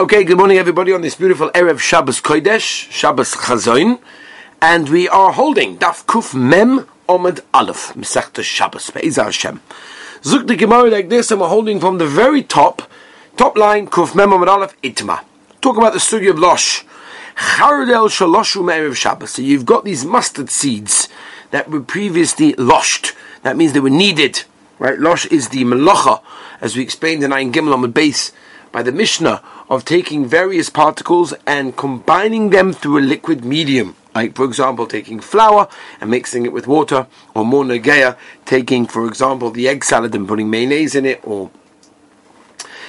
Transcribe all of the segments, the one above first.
Okay, good morning everybody on this beautiful Erev Shabbos Kodesh, Shabbos Chazoin, and we are holding Daf Kuf Mem Omid Aleph, Mesechta Shabbos, Be'ezah Hashem. Zuk the Gemara like this, and we're holding from the very top, top line, Kuf Mem Omid Aleph, Itma. Talk about the study of Losh. Charadel Shaloshu Erev Shabbos. So you've got these mustard seeds that were previously loshed. That means they were needed. Right? Losh is the melacha, as we explained in Ayin Gimel on the base by the Mishnah of taking various particles and combining them through a liquid medium. Like, for example, taking flour and mixing it with water, or more nageya, taking, for example, the egg salad and putting mayonnaise in it, or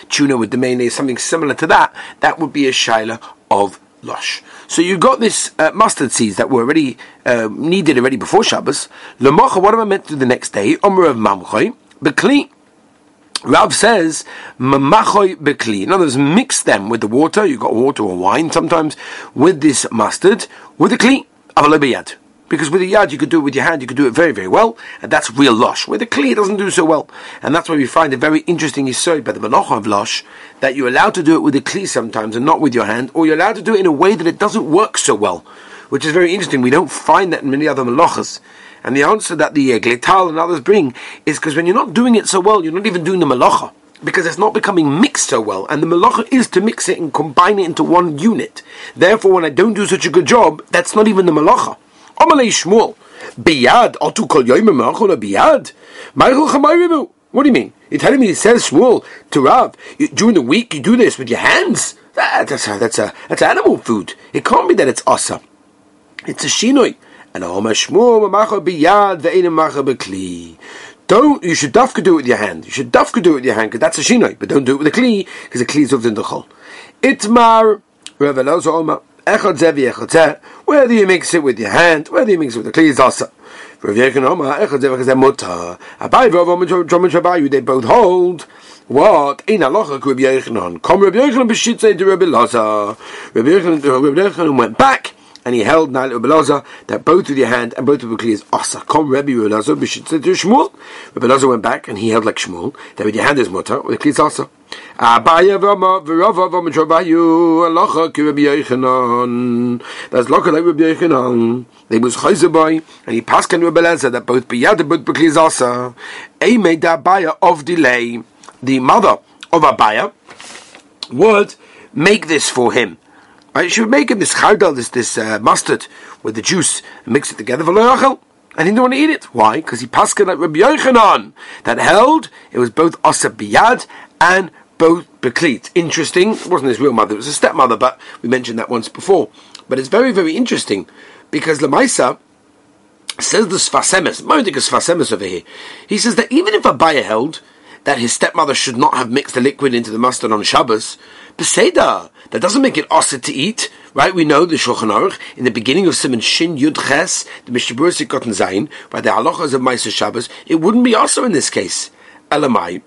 tuna with the mayonnaise, something similar to that, that would be a shaila of lush. So you got this uh, mustard seeds that were already uh, needed already before Shabbos. Lemacha, what am I meant to do the next day? Omer of mamchoy, bekli. Rav says, "Mamachoy bekli." In other words, mix them with the water. You got water or wine sometimes with this mustard with the kli avalobiyad. Because with the yad you could do it with your hand, you could do it very, very well, and that's real lush. With the kli, it doesn't do so well, and that's why we find it very interesting yisod by the malacha of lush that you're allowed to do it with the kli sometimes and not with your hand, or you're allowed to do it in a way that it doesn't work so well, which is very interesting. We don't find that in many other malachas. And the answer that the uh, Eglei Tal and others bring is because when you're not doing it so well, you're not even doing the malacha. Because it's not becoming mixed so well, and the malacha is to mix it and combine it into one unit. Therefore, when I don't do such a good job, that's not even the malacha. Amalei Shmuel, biyad atu kol yoyim biyad. What do you mean? You're telling me it says Shmuel to Rav during the week you do this with your hands? That, that's a, that's a that's animal food. It can't be that it's asa. It's a shinoi. And. Don't, you should dafka do it with your hand. You should dafka do it with your hand, because that's a shinoi, but don't do it with a kli, because the kli is in the chol. Itmar, echad zevi echad zeh, whether you mix it with your hand, whether you mix it with the kli is also. Rav Yechon Omar, echad echad zeh muta. Abai Rav Omar Jomen Shabayu, they both hold. What? Ein halacha Rav Yechonon. Come Rav Yechonon b'shitzei to Rabbi Lazar. Rav went back, and he held Nail Ubelaza that both with your hand and both with the is asa. Kom Rabbi Ubelaza b'shitzah to Shmuel. Rabbi went back and he held like Shmuel that with your hand is mutter with the kli is asa. Abaya v'ama v'rava v'ama travayu alacha ki Rabbi Yechanan. That's loka like Rabbi Yechanan. They was chayzaboy and he passed on Rabbi that both b'yad and both b'kli asa. made the Abaya of delay. The mother of Abaya would make this for him. Right? She would make him this chardal, this this uh, mustard with the juice, and mix it together for loyachel. And he didn't want to eat it. Why? Because he passed like Rabbi Yochanan that held it was both asa biyad and both beklit. Interesting. It wasn't his real mother; it was a stepmother. But we mentioned that once before. But it's very, very interesting because Lamaisa says the Sfas Emes, Moedik Sfas Emes over here. He says that even if Abaya held that his stepmother should not have mixed the liquid into the mustard on Shabbos, Beseda. That doesn't make it also to eat, right? We know the Shulchan Aruch in the beginning of Simon Shin Yud Ches, the Mishabur Sikot Zayin, by the halachas of Ma'aser Shabbos. It wouldn't be also in this case. Elamai,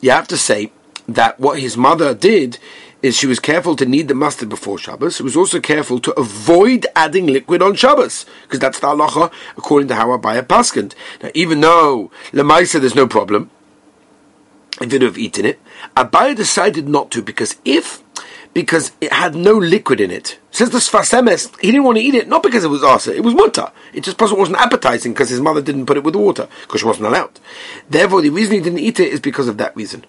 you have to say that what his mother did is she was careful to knead the mustard before Shabbos. She was also careful to avoid adding liquid on Shabbos, because that's the halacha according to how Abaya Paskand. Now, even though Lemaisa there's no problem, if you'd have eaten it, Abaya decided not to because if because it had no liquid in it. Since the Sfas Emes, he didn't want to eat it, not because it was asa, it was mutter. It just wasn't appetizing because his mother didn't put it with water, because she wasn't allowed. Therefore, the reason he didn't eat it is because of that reason.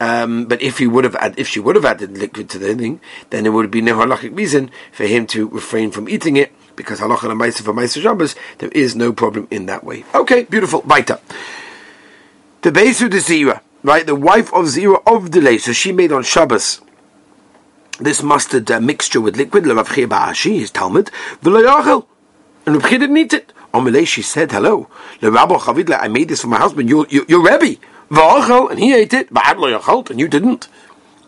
Um, but if he would have, add, if she would have added liquid to the thing, then it would been no halachic reason for him to refrain from eating it, because halacha and ma'aser for ma'aser shabbos, there is no problem in that way. Okay, beautiful. Baita. The base of the zira right? The wife of Zira of delay, so she made on Shabbos this mustard uh, mixture with liquid. Rav Ba'ashi, his Talmud, v'lo and Rav didn't eat it. Omelei, she said, "Hello, Rabbi Chavidle, I made this for my husband. You, you, you're Rebbe, v'achel, and he ate it. Ba'ad lo yachalt, and you didn't."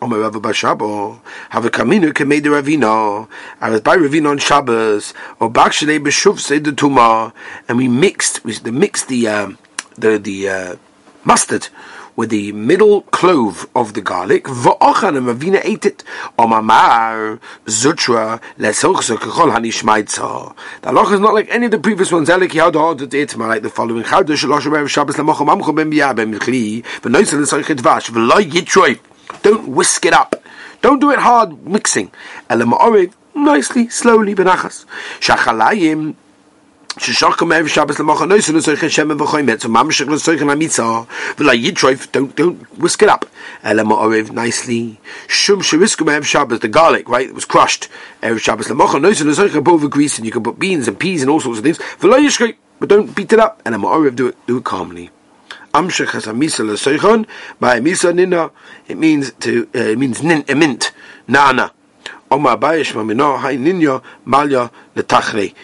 Omer Rav Bashabo, have a kaminu kemei de Ravina. I was by Ravina on Shabbos, or bakshalei b'shuv say the tuma, and we mixed, we mixed the um, the the uh, mustard with the middle clove of the garlic. V'ochan and Ravina ate it. Omamar zutra lesochsa kechol hanishmaitza. The halacha is not like any of the previous ones. Elik yad ordered it like the following: Chadash shalosh erev Shabbos lemocham amchom ben biyah v'noisel lesoichet vash v'loy yitroy. Don't whisk it up Don't do it hard mixing. Nicely, slowly, benachas. Shachalayim, ששוכם מערב Shabbos למוחר נויסו לצורך השם וחוימת, so ממש לצורך המיצה, ולא יטרויף, don't, don't whisk it up. אלא מערב nicely, שום שריסקו מערב Shabbos, the garlic, right, it was crushed, ערב Shabbos למוחר נויסו לצורך above grease, and you can put beans and peas and all sorts of things, ולא ישקרי, but don't beat it up, אלא מערב, do it, do it calmly. Amshech has a misa l'soichon, by misa nina, it means to, uh, it means nin, a mint, nana.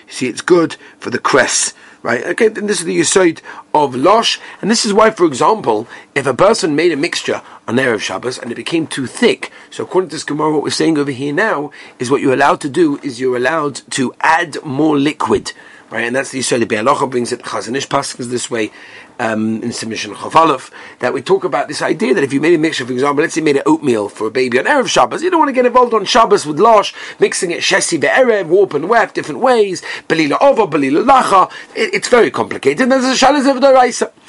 See, it's good for the cress. Right? Okay, and this is the Yisoid of Losh, and this is why, for example, if a person made a mixture on Erev Shabbos and it became too thick, so according to this Gemara, what we're saying over here now is what you're allowed to do is you're allowed to add more liquid right? And that's the Yisrael. The Biur Halacha brings it, Chazon Ish Paskins this way, um, in submission Chavalov, that we talk about this idea that if you made a mixture, for example, let's say you made an oatmeal for a baby on Erev Shabbos, you don't want to get involved on Shabbos with Losh, mixing it Shesi Be'erev, warp and weft, different ways, Belila Ova, Belila Lacha, it, it's very complicated, and there's a Shalas of the.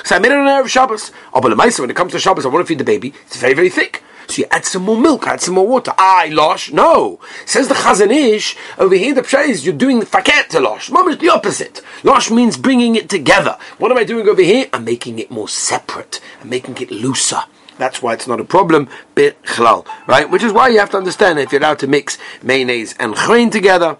So I made it on Erev Shabbos. Oh, but when it comes to Shabbos, I want to feed the baby, it's very, very thick. So you add some more milk, add some more water. I losh. No. Says the Chazon Ish, over here the pshay is you're doing faket to losh. Mom is the opposite. Losh means bringing it together. What am I doing over here? I'm making it more separate. I'm making it looser. That's why it's not a problem, bit chlal, right? Which is why you have to understand if you're allowed to mix mayonnaise and chrein together,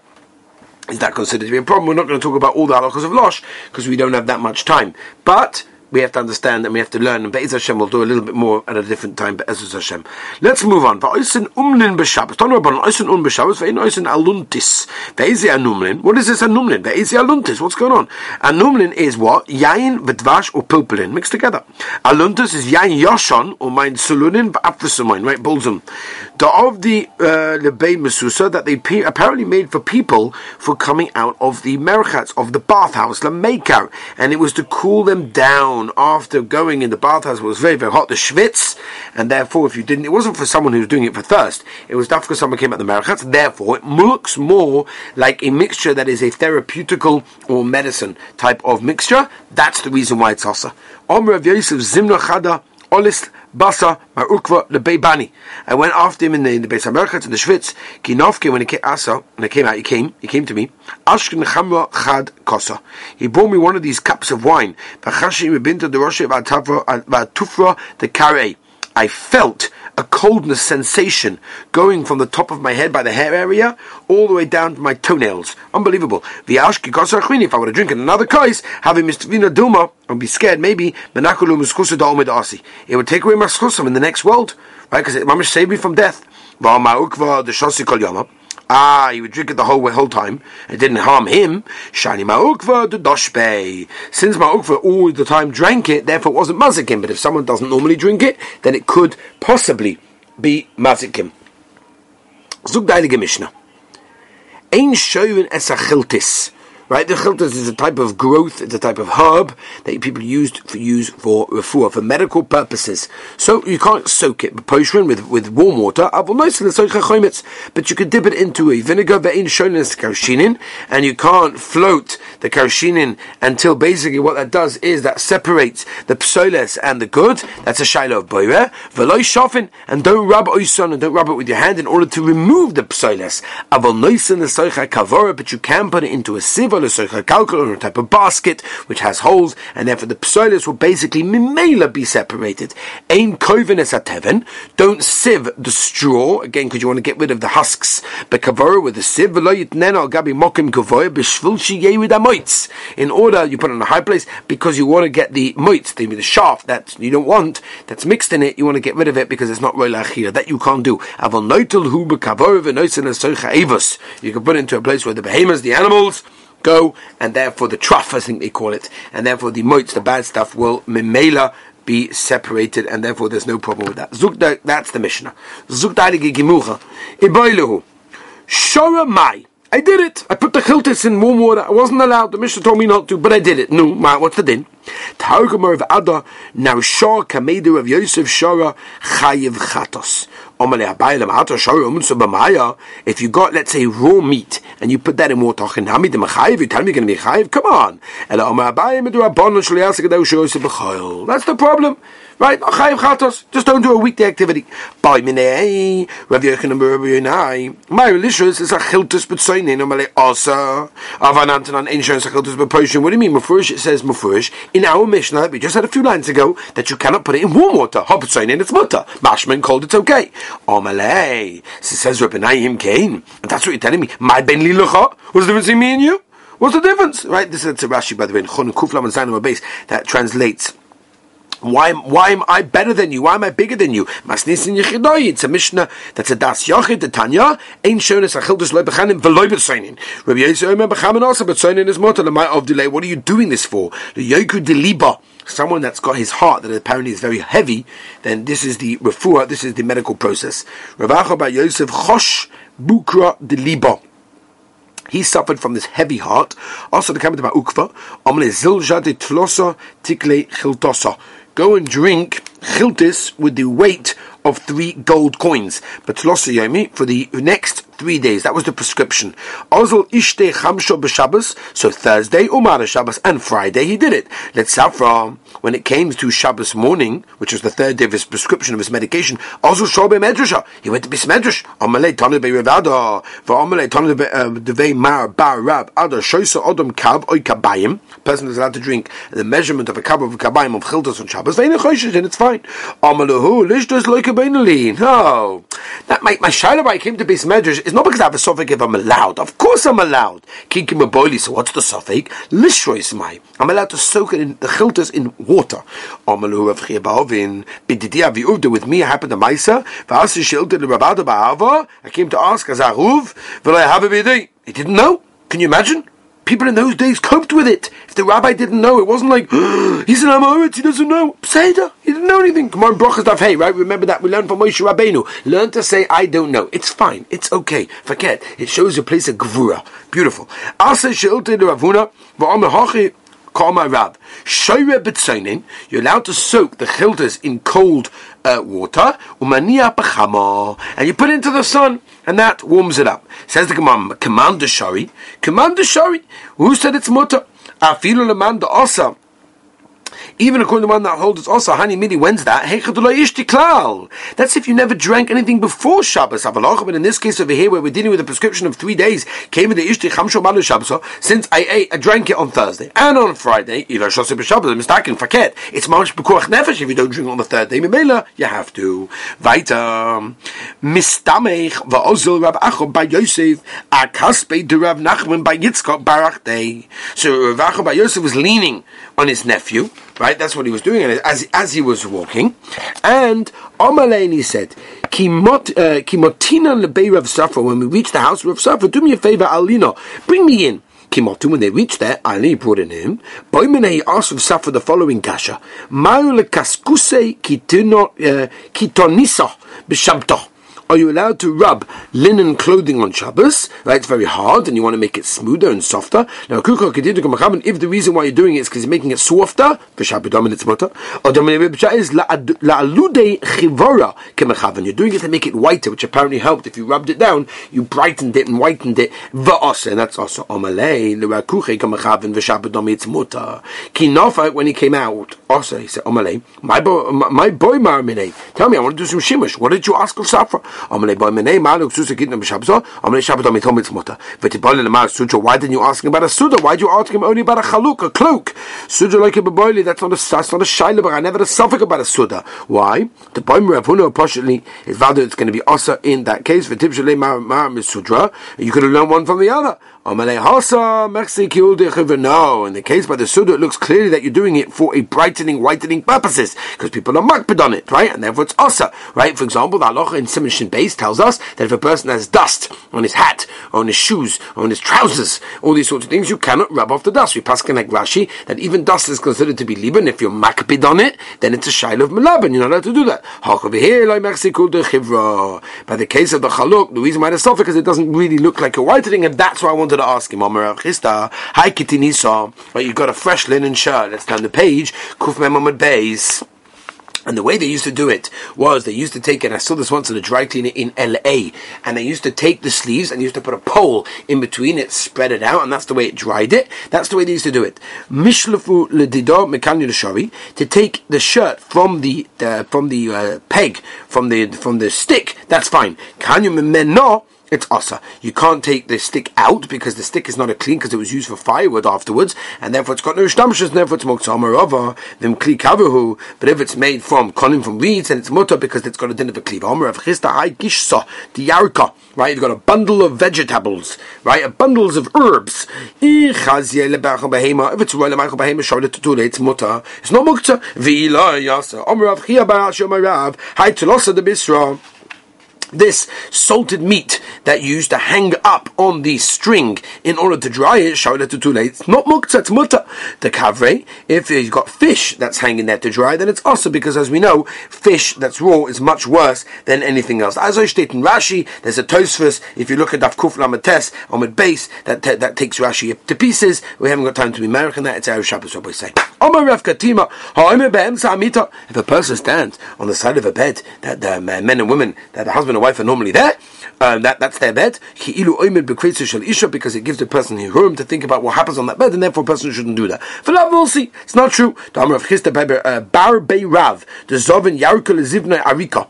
is that considered to be a problem? We're not going to talk about all the halachas of Losh because we don't have that much time. But we have to understand and we have to learn. And Be'ez Hashem will do a little bit more at a different time. Be'ez Hashem. Let's move on. Va'oisen umlin b'Shabbos. Know about oisen um b'Shabbos. Ve'in oisen aluntis. Ve'ezi anumlin. What is this anumlin? Ve'ezi aluntis. What's going on? Anumlin is what? Yain v'dvash or pilpulin mixed together. Aluntis is yain yoshon or mein sulunin v'apvesumoin. Right, bulzum. The of the uh, lebei mesusa that they apparently made for people for coming out of the merchats of the bathhouse, the meikar, and it was to cool them down down after going in the bathhouse it was very, very hot, the schwitz, and therefore if you didn't, it wasn't for someone who was doing it for thirst, it was because someone came at the merachatz, therefore it looks more like a mixture that is a therapeutical or medicine type of mixture, that's the reason why it's asa. Omer of Yosef Zimna Chada Olist Basa Marukva Lebeibani. I went after him in the, in the Beis Hamerchatz in the Schwitz. Kinovke when he came Asa when he came out, he came, he came to me. Ashken Chamra Chad Kosa. He brought me one of these cups of wine. Vachashi Mebinta the Rosh uh, Vatufra the Kare. I felt a coldness sensation going from the top of my head by the hair area all the way down to my toenails. Unbelievable. If I were to drink another kais, having Mr. Duma, I'd be scared maybe it would take away my schusim in the next world, right? Because it mamish saved me from death. Ah, he would drink it the whole whole time. It didn't harm him. Shani ma'ukva to. Since ma'ukva all the time drank it, therefore it wasn't mazikim. But if someone doesn't normally drink it, then it could possibly be mazikim. Zug Mishnah. Ein shoyun esachiltis. Right, the chiltas is a type of growth, it's a type of herb that people used for use for refuah, for medical purposes. So you can't soak it with with warm water, but you can dip it into a vinegar and you can't float the karshinin until basically what that does is that separates the psoles and the good. That's a shiloh of boire. Shofin, and don't rub oison and don't rub it with your hand in order to remove the psoles. But you can put it into a sieve a calculator, a type of basket which has holes, and therefore the psolis will basically mimela be separated. Ain kovenes ateven, don't sieve the straw, again, because you want to get rid of the husks. But kavora with the sieve, in order, you put it in a high place because you want to get the moitz, the, the shaft that you don't want, that's mixed in it, you want to get rid of it because it's not roila That you can't do. You can put it into a place where the behemoths, the animals, go, and therefore the trough, I think they call it, and therefore the moits, the bad stuff, will memela be separated, and therefore there's no problem with that. Zuk that's the Mishnah. Shora mai. I did it. I put the chiltis in warm water. I wasn't allowed. The Mishnah told me not to, but I did it. No, what's the din? Targum of Ada, now Shah Kamedu of Yosef Shara Chayiv Chatos. If you got, let's say, raw meat and you put that in water, you tell me you're going to be chayiv? Come on. That's the problem. Right? Just don't do a weekday activity. By minei, Rav Yochanan Rav Yonai. My religious is a chiltus b'tzoinin, amale asa. Avanantanan insurance a chiltus b'poshin. What do you mean, Mufurish? It says Mufurish. In our Mishnah, we just had a few lines ago, that you cannot put it in warm water. Hot b'tzoinin, it's mutter. Mashman called it okay. Amale. So says Rabbi Naim Kain. And that's what you're telling me. My ben lilucha. What's the difference me and you? What's the difference? Right? This is a Rashi, by the way, in Chon Kuflam and Zainam base that translates why, why am I better than you? Why am I bigger than you? It's a Mishnah that's a Das Yochid, the Tanya. Ain't shown as a Childus Loy Bechanim, Veloy Betzoinin. Rabbi Yosef Omer Bechamin also, Betzoinin is Motel, the of delay. What are you doing this for? The Yoku Deliba. Someone that's got his heart that apparently is very heavy, then this is the refuah, this is the medical process. Ravacha by Yosef Chosh Bukra Deliba. He suffered from this heavy heart. Also, the comment about ukva. Omle zilja de tlosa tikle chiltosa go and drink chiltis with the weight of three gold coins. But yomi for the next three days. That was the prescription. Ozl ishte chamsho b'Shabbos. So Thursday, Umar Shabbos, and Friday he did it. Let's Safra, when it came to Shabbos morning, which was the third day of his prescription of his medication, Ozl shobe medrasha. He went to bis medrash. Amalei tanu be'revada. V'amalei tanu devei uh, mar bar rab. Ada shoysa odom kab oy kabayim. Person is allowed to drink the measurement of a kab of kabayim of chiltos on Shabbos. Ve'ina choyshes, and it's fine. Amalahu lishtos loika beinali. No. Oh, that my, my shaila I came to bis medrash it's not because I have a suffix if I'm allowed. Of course I'm allowed. Kinkim boili. So what's the suffix? Lishrois my. I'm allowed to soak it in the chilters in water. Amalu Rav Chiya bar Avin. Bididi avi uvda with me happened to Maisa. V'asi the Rabada ba'ava. I came to ask as Aruv. V'lai have a bidi. He didn't know. Can you imagine? People in those days coped with it. If the rabbi didn't know, it wasn't like, he's an Amoritz, he doesn't know. Pseudo, he didn't know anything. Come on, Brachas Daf Hey, right? Remember that we learned from Moshe Rabbeinu. Learn to say, I don't know. It's fine. It's okay. Forget. It shows a place of Gvura. Beautiful. Ravuna, you're allowed to soak the chilters in cold uh, water, umania pachama, and you put it into the sun, and that warms it up. Says the command, commander shari, commander shari. Who said it's mutter? Afilu lemanda osa. Even according to one that holds also Hani Midi, when's that? That's if you never drank anything before Shabbos. But in this case over here, where we're dealing with a prescription of three days, came the Ishti Chamsho Malu Shabbos. Since I ate, I drank it on Thursday and on Friday. It's Mamash Bekuach Nefesh if you don't drink on the third day. Mimela, you have to. Weiter. Mistamech va'ozil Rab Achob by Yosef akaspe de Rab Nachman by Yitzchak Barach Day. So Rav Achob by Yosef was leaning on his nephew Right? That's what he was doing as, as he was walking. And Omaleini said, "Kimot Kimotina lebei Rav Safra, when we reach the house of Rav Safra, do me a favor, Alina, bring me in. Kimotu, when they reached there, Ali brought in him. Boimene, asked Rav Safra the following kasha. Maru le kaskuse uh, kitonisa b'shabtoh. Are you allowed to rub linen clothing on Shabbos? Right, it's very hard, and you want to make it smoother and softer. Now, if the reason why you're doing it is because you're making it softer, for Shabbat dominant motor, or is la'alude chivora. You're doing it to make it whiter, which apparently helped. If you rubbed it down, you brightened it and whitened it. Va'asa, and that's also omalei le'rakuche kemechavin v'Shabbat dominant motor. Kinofa, when he came out, also he said omalei, my boy, my boy Marmine, tell me, I want to do some shimish. What did you ask of Safra? Amalei boy menei malu ksusa kitna b'shabzo. Amalei shabbat amitom mitzmota. V'tibali lemar suja. Why didn't you ask him about a suda? Why did you ask him only about a chaluk, a cloak? Suda like a beboili. That's not a that's not a shaila, but I never suffix about a suda. Why? The boy merapuna approximately is valid. It's going to be asa in that case. V'tibshalei mar mar misudra. You could have learned one from the other. No, in the case by the Suda, it looks clearly that you're doing it for a brightening, whitening purposes, because people are makbid on it, right? And therefore it's asa, right? For example, the halacha in Simishin base tells us that if a person has dust on his hat, on his shoes, on his trousers, all these sorts of things, you cannot rub off the dust. We pass like Rashi that even dust is considered to be liban. If you're makbid on it, then it's a shail of malaban. You're not allowed to do that. By the case of the chaluk, the reason why it's soft because it doesn't really look like a whitening, and that's why I want wanted to ask him, Omer Chisda, Hi Kitinisa, right, you've got a fresh linen shirt. Let's turn the page. Kuf Memamad Beis. And the way they used to do it was they used to take it. I saw this once in a dry cleaner in LA, and they used to take the sleeves and used to put a pole in between it, spread it out, and that's the way it dried it. That's the way they used to do it. Mishlafu ledido mekanyu to take the shirt from the uh, from the uh, peg from the from the stick. That's fine. Kanyu no it's asa. You can't take the stick out because the stick is not a clean because it was used for firewood afterwards, and therefore it's got no shtamshus, and therefore it's moksamarava, vim kli kavahu. But if it's made from konim from reeds, and it's mutter because it's got a din of a cleave. Omer of Chisda hai gishsa, the yarka, right? You've got a bundle of vegetables, right? A bundles of herbs. If it's it's mutter. It's not mukta. Vila yasa. Omer of chia bar shomarav, hai tulosa de bisra this salted meat that you used to hang up on the string in order to dry it, late. It's not mukta, it's muta. The kavre, if you've got fish that's hanging there to dry, then it's also because, as we know, fish that's raw is much worse than anything else. As I state in Rashi, there's a tosfos. If you look at Daf Kuf Lamates the base, that that takes Rashi to pieces. We haven't got time to be American. That it's Erev Shabbos. We say. If a person stands on the side of a bed, that the uh, men and women, that the husband wife are normally there. Um, that, that's their bed. Because it gives the person room to think about what happens on that bed, and therefore a person shouldn't do that. For that, we'll see. It's not true. Uh, Bar Rav, the Zovin Zivna Arika,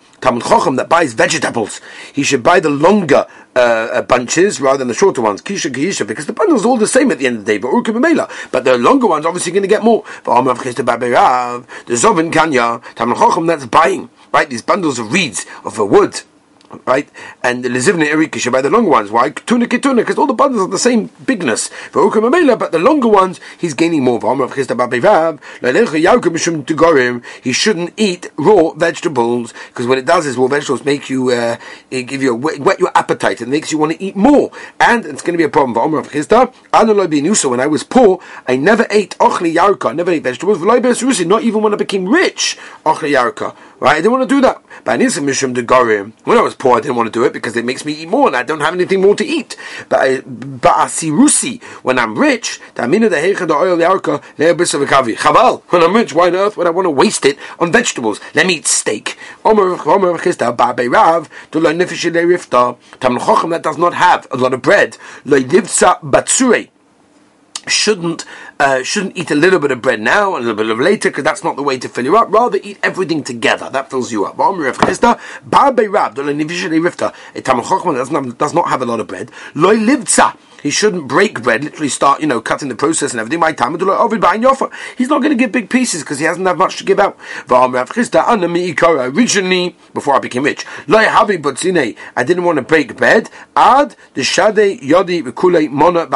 that buys vegetables, he should buy the longer uh, uh, bunches rather than the shorter ones. Kisha Kisha, because the bundle's all the same at the end of the day, but But the longer ones obviously going to get more. For Amr of Chisda Bar Bei Rav, the Zovin Kanya, Talmud Chochem that's buying, right? These bundles of reeds, of wood, right? And the lezivne erika should buy the longer ones. Why? Tuna ketuna, because all the bundles are the same bigness. But the longer ones, he's gaining more. He shouldn't eat raw vegetables because what it does is raw vegetables make you uh, give you a, whet your appetite and makes you want to eat more. And it's going to be a problem. When I was poor, I never ate ochli yarka. I never ate vegetables. Not even when I became rich, ochli yarka. Right? I didn't want to do that. But when I was poor, I didn't want to do it because it makes me eat more and I don't have anything more to eat. But I, but asirusi, when I'm rich, chaval, when I'm rich, why on earth would I want to waste it on vegetables? Let me eat steak. That does not have a lot of bread shouldn't uh, shouldn't eat a little bit of bread now and a little bit of later because that's not the way to fill you up. Rather, eat everything together. That fills you up. Does not have a lot of bread he shouldn't break bread, literally start, you know, cutting the process and everything. My time, he's not going to give big pieces because he hasn't have much to give out. Originally, before I became rich, I didn't want to break bread. Ad the yodi mona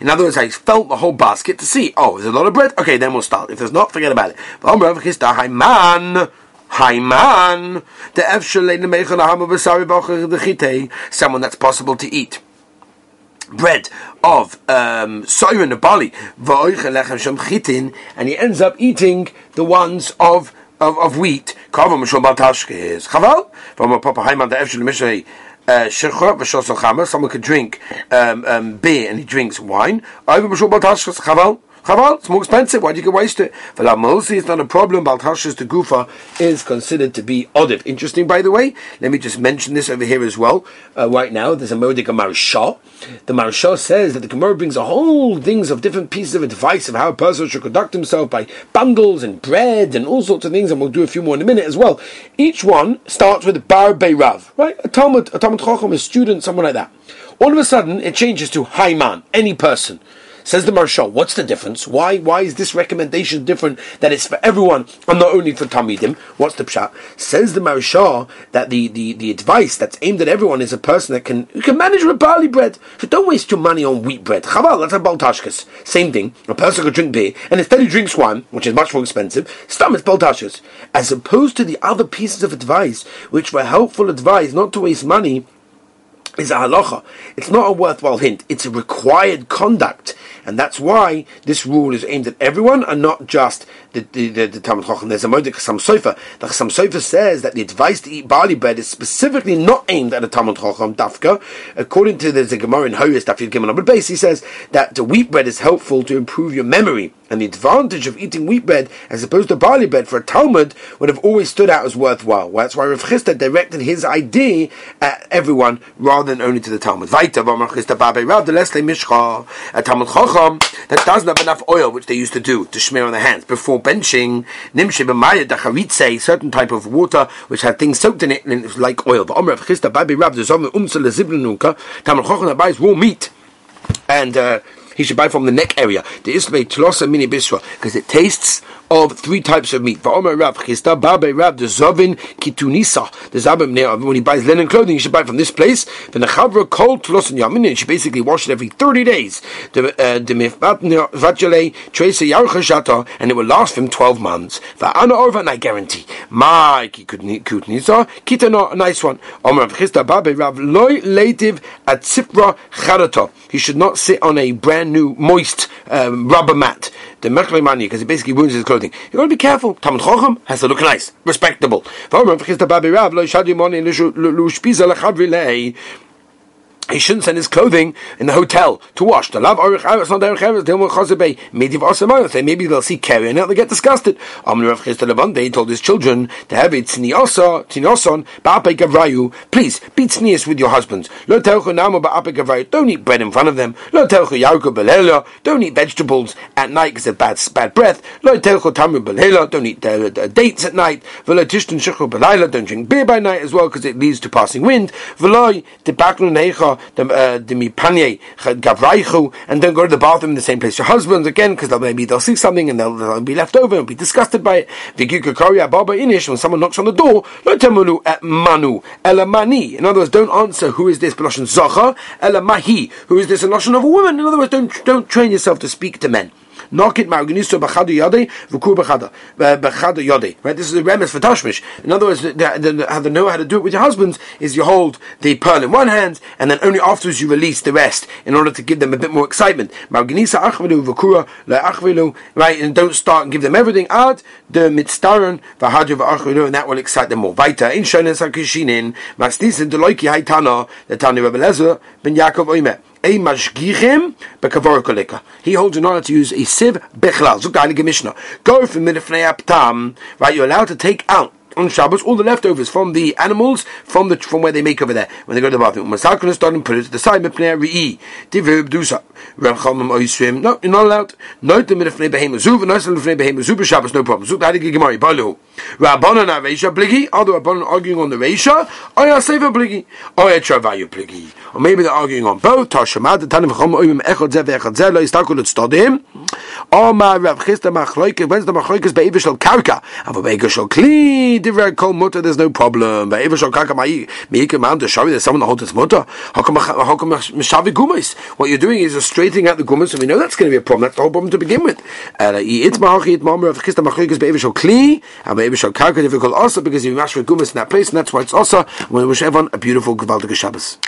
In other words, I felt the whole basket to see. Oh, there's a lot of bread. Okay, then we'll start. If there's not, forget about it. Haiman, the someone that's possible to eat bread of um, soirin bali and he ends up eating the ones of of, of wheat. Someone could drink um, um, beer and he drinks wine. Chaval, it's more expensive. Why do you get waste it? For la Mosi, it's not a problem. Baltashas the Gufa is considered to be odif. Interesting, by the way. Let me just mention this over here as well. Uh, right now, there's a Modik Maharsha. The Maharsha says that the Gemara brings a whole things of different pieces of advice of how a person should conduct himself by bundles and bread and all sorts of things, and we'll do a few more in a minute as well. Each one starts with Bar Beirav, right? A Talmud, a Talmud Chacham, a student, someone like that. All of a sudden, it changes to Haiman, any person. Says the Marshal, what's the difference? Why why is this recommendation different that it's for everyone and not only for Talmidim? What's the pshat? Says the Marshal that the, the, the advice that's aimed at everyone is a person that can who can manage with barley bread. So don't waste your money on wheat bread. Chaval, that's a baltashkas. Same thing. A person could drink beer and instead he drinks wine, which is much more expensive. Stam it's baltashkas. As opposed to the other pieces of advice, which were helpful advice not to waste money is a halacha. It's not a worthwhile hint. It's a required conduct. And that's why this rule is aimed at everyone and not just the the, the, the Talmud Chacham. There's a Modik Chassam Sofer. The Chassam Sofer says that the advice to eat barley bread is specifically not aimed at a Talmud Chacham Dafka. According to the, Gemara in Horayos Daf Yud Gimel Base, he says that the wheat bread is helpful to improve your memory. And the advantage of eating wheat bread as opposed to barley bread for a Talmud would have always stood out as worthwhile. Well, that's why Rav Chisda directed his idea at everyone rather than only to the Talmud. A Talmud Chacham that doesn't have enough oil, which they used to do to smear on their hands before benching. Nimshe b'maya dacharitze, certain type of water which had things soaked in it and it was like oil. But Omer Chisda Babi Rav the Zom Umsa Leziblenuka Talmud Chacham buys raw meat and. Uh, he should buy from the neck area. The ismay tlosa mini bisra because it tastes of three types of meat. The Zovin Kitunisa. When he buys linen clothing, he should buy from this place. Then the Chavra Kol Tlosan Yamin, and she basically wash it every thirty days. The uh, the Vajale Trace Yarchashata, and it will last him twelve months. Va'ana Orva, and I guarantee. My Kitunisa Kitano, a nice one. Omer Chisda Babe Rav Leitiv at Sifra Charata. He should not sit on a brand new moist um, rubber mat the Mechle Mani, because it basically ruins his clothing. You got to be careful. Talmud Chochem has to look nice, respectable. He shouldn't send his clothing in the hotel to wash. The love Maybe they'll see Kerry and they'll get disgusted. He told his children to have it Please be tznius with your husbands. Lo telchu namo ba'apei gavrayu. Don't eat bread in front of them. Don't eat vegetables at night because of bad bad breath. Don't eat uh, uh, dates at night. Don't drink beer by night as well because it leads to passing wind the uh, Uh, mipanye gavraichu, and don't go to the bathroom in the same place your husbands again because maybe they'll see something and they'll, they'll be left over and be disgusted by it. baba inish when someone knocks on the door, lo temulu at manu elamani. In other words, don't answer who is this beloshin zacha elamahi. Who is this a notion of a woman? In other words, don't don't train yourself to speak to men. Knock it marganisto b'chadu yade v'kur b'chada b'chadu yade. Right. This is a remes for tashmish. In other words, the, the, how to know how to do it with your husbands is you hold the pearl in one hand and then only afterwards you release the rest in order to give them a bit more excitement. Marganisa achvilu v'kura le'achvilu. Right. And don't start and give them everything. Ad the mitzdaron v'hadu v'achvilu and that will excite them more. Vaita in shonen sakishinin masnisin deloiki haitana the tani Rebbe ben Yaakov bekavor He holds in order to use a sieve bechlal. Zuk Mishnah. Go from midifnei aptam. Right, you're allowed to take out on Shabbos all the leftovers from the animals from the from where they make over there when they go to the bathroom. Put it to the side. Rav Chalmim oisrim. No, you're not allowed. No to midifnei behema zuv. No to midifnei behema zuv. Shabbos no problem. Zuv hadik gemari balu. Rabbanon areisha bligi. Are the Rabbanon arguing on the reisha? Or ya seva bligi? Or ya travayu bligi? Or maybe they're arguing on both. Tashamad the tanim chom oimim echad zeh ve'echad zeh lo yistakul et stodim. Or Rav Chisda machloike. When's the machloike be'evish al karka? Avo be'evish al kli divrei kol mutter, there's no problem. But if kaka mai a man to show there's someone to hold his mutter. How come mishavi gumis? What you're doing is you're out the gumis, so we know that's going to be a problem. That's the whole problem to begin with. Because you mash with gumis in that place, and that's why it's also we everyone a beautiful gewaltige Shabbos.